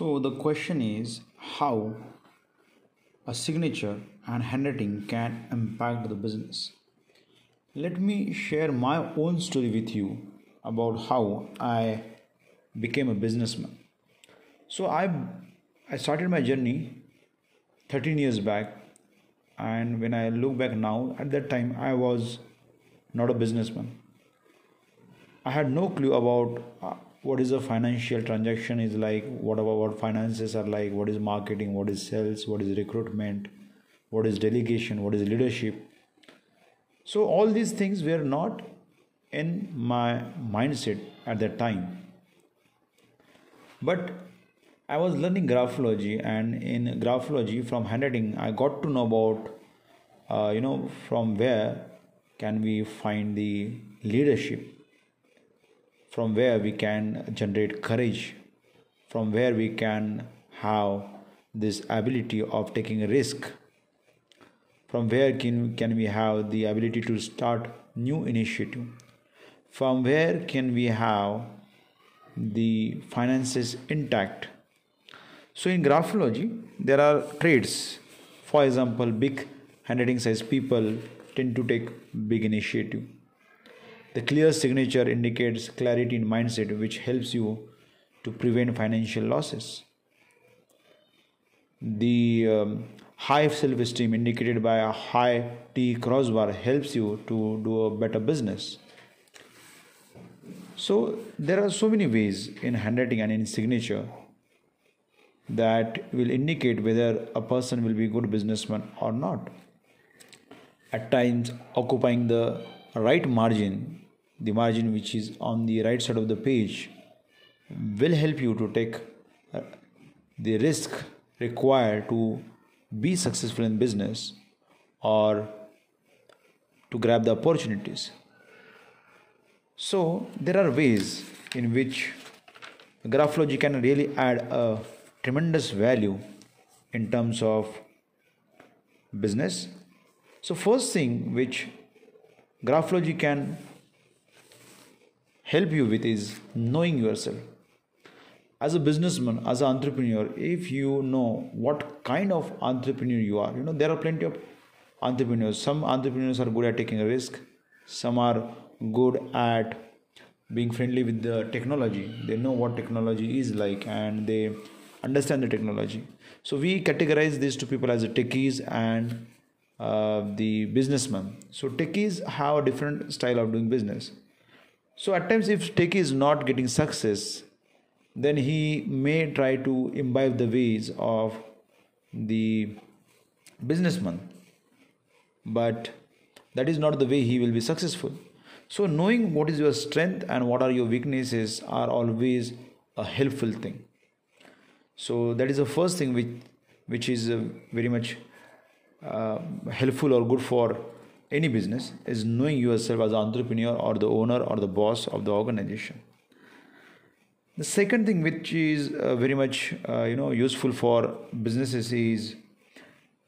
So the question is how a signature and handwriting can impact the business. Let me share my own story with you about how I became a businessman. So I I started my journey 13 years back and when I look back now at that time I was not a businessman. I had no clue about uh, what is a financial transaction is like what what finances are like what is marketing what is sales what is recruitment what is delegation what is leadership. So all these things were not in my mindset at that time. But i was learning graphology and in graphology from handwriting i got to know about uh, you know from where can we find the leadership from where we can generate courage, from where we can have this ability of taking a risk, from where can, can we have the ability to start new initiative, from where can we have the finances intact. So in graphology, there are traits. For example, big handwriting size people tend to take big initiative the clear signature indicates clarity in mindset, which helps you to prevent financial losses. The um, high self esteem, indicated by a high T crossbar, helps you to do a better business. So, there are so many ways in handwriting and in signature that will indicate whether a person will be a good businessman or not. At times, occupying the right margin the margin which is on the right side of the page will help you to take uh, the risk required to be successful in business or to grab the opportunities. So there are ways in which graphology can really add a tremendous value in terms of business. So first thing which graphology can help you with is knowing yourself. As a businessman, as an entrepreneur, if you know what kind of entrepreneur you are, you know, there are plenty of entrepreneurs. Some entrepreneurs are good at taking a risk, some are good at being friendly with the technology. They know what technology is like and they understand the technology. So we categorize these two people as the techies and the businessman. So techies have a different style of doing business so at times, if Tech is not getting success, then he may try to imbibe the ways of the businessman. But that is not the way he will be successful. So knowing what is your strength and what are your weaknesses are always a helpful thing. So that is the first thing which which is uh, very much uh, helpful or good for any business is knowing yourself as an entrepreneur or the owner or the boss of the organization. The second thing which is uh, very much uh, you know useful for businesses is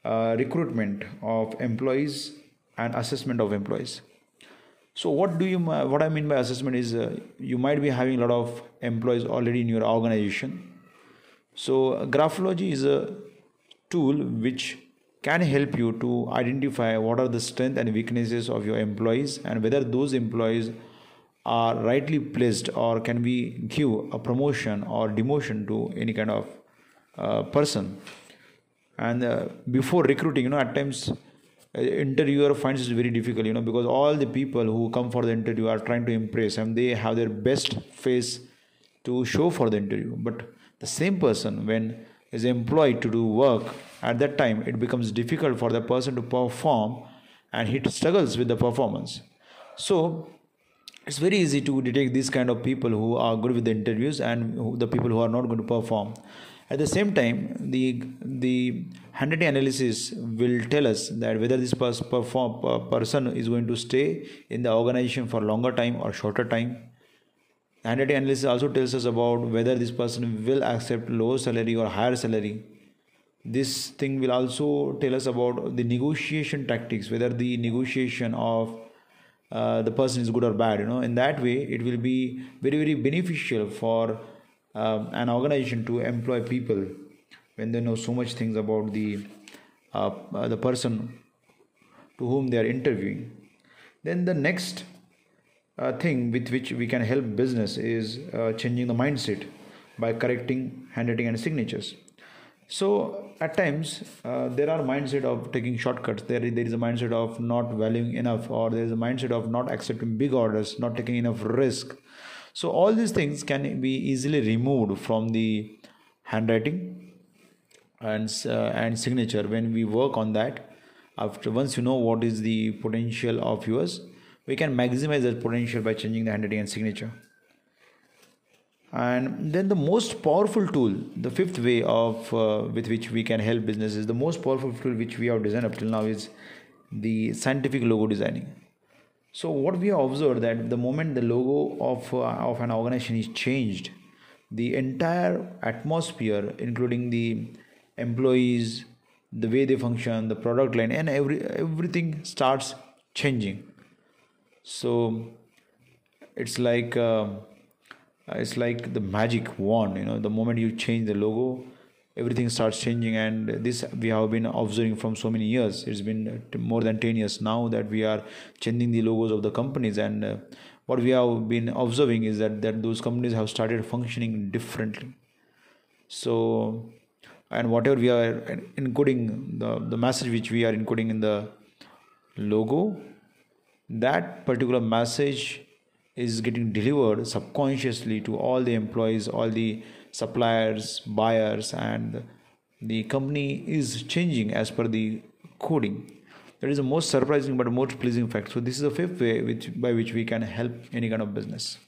uh, recruitment of employees and assessment of employees. So what do you what i mean by assessment is uh, you might be having a lot of employees already in your organization. So graphology is a tool which can help you to identify what are the strengths and weaknesses of your employees and whether those employees are rightly placed or can we give a promotion or demotion to any kind of uh, person. And uh, before recruiting you know at times uh, interviewer finds it very difficult you know because all the people who come for the interview are trying to impress and they have their best face to show for the interview. But the same person when is employed to do work at that time it becomes difficult for the person to perform and he struggles with the performance. So it's very easy to detect these kind of people who are good with the interviews and the people who are not going to perform. At the same time the the handwriting analysis will tell us that whether this pers- perform, person is going to stay in the organization for longer time or shorter time handwriting analysis also tells us about whether this person will accept lower salary or higher salary. This thing will also tell us about the negotiation tactics whether the negotiation of uh, the person is good or bad you know. In that way it will be very very beneficial for um, an organization to employ people when they know so much things about the uh, uh, the person to whom they are interviewing. Then the next uh, thing with which we can help business is uh, changing the mindset by correcting handwriting and signatures. So at times uh, there are mindset of taking shortcuts. There, there is a mindset of not valuing enough or there is a mindset of not accepting big orders not taking enough risk. So all these things can be easily removed from the handwriting and uh, and signature when we work on that. After once you know what is the potential of yours we can maximize that potential by changing the handwriting and signature and then the most powerful tool the fifth way of uh, with which we can help businesses the most powerful tool which we have designed up till now is the scientific logo designing so what we have observed that the moment the logo of, uh, of an organization is changed, the entire atmosphere, including the employees, the way they function, the product line, and every everything starts changing. So it's like uh, it's like the magic wand. You know, the moment you change the logo, everything starts changing. And this we have been observing from so many years. It's been more than 10 years now that we are changing the logos of the companies. And uh, what we have been observing is that that those companies have started functioning differently. So and whatever we are encoding the the message which we are encoding in the logo that particular message is getting delivered subconsciously to all the employees all the suppliers, buyers, and the company is changing as per the coding. That is the most surprising but most pleasing fact. So this is the fifth way which by which we can help any kind of business.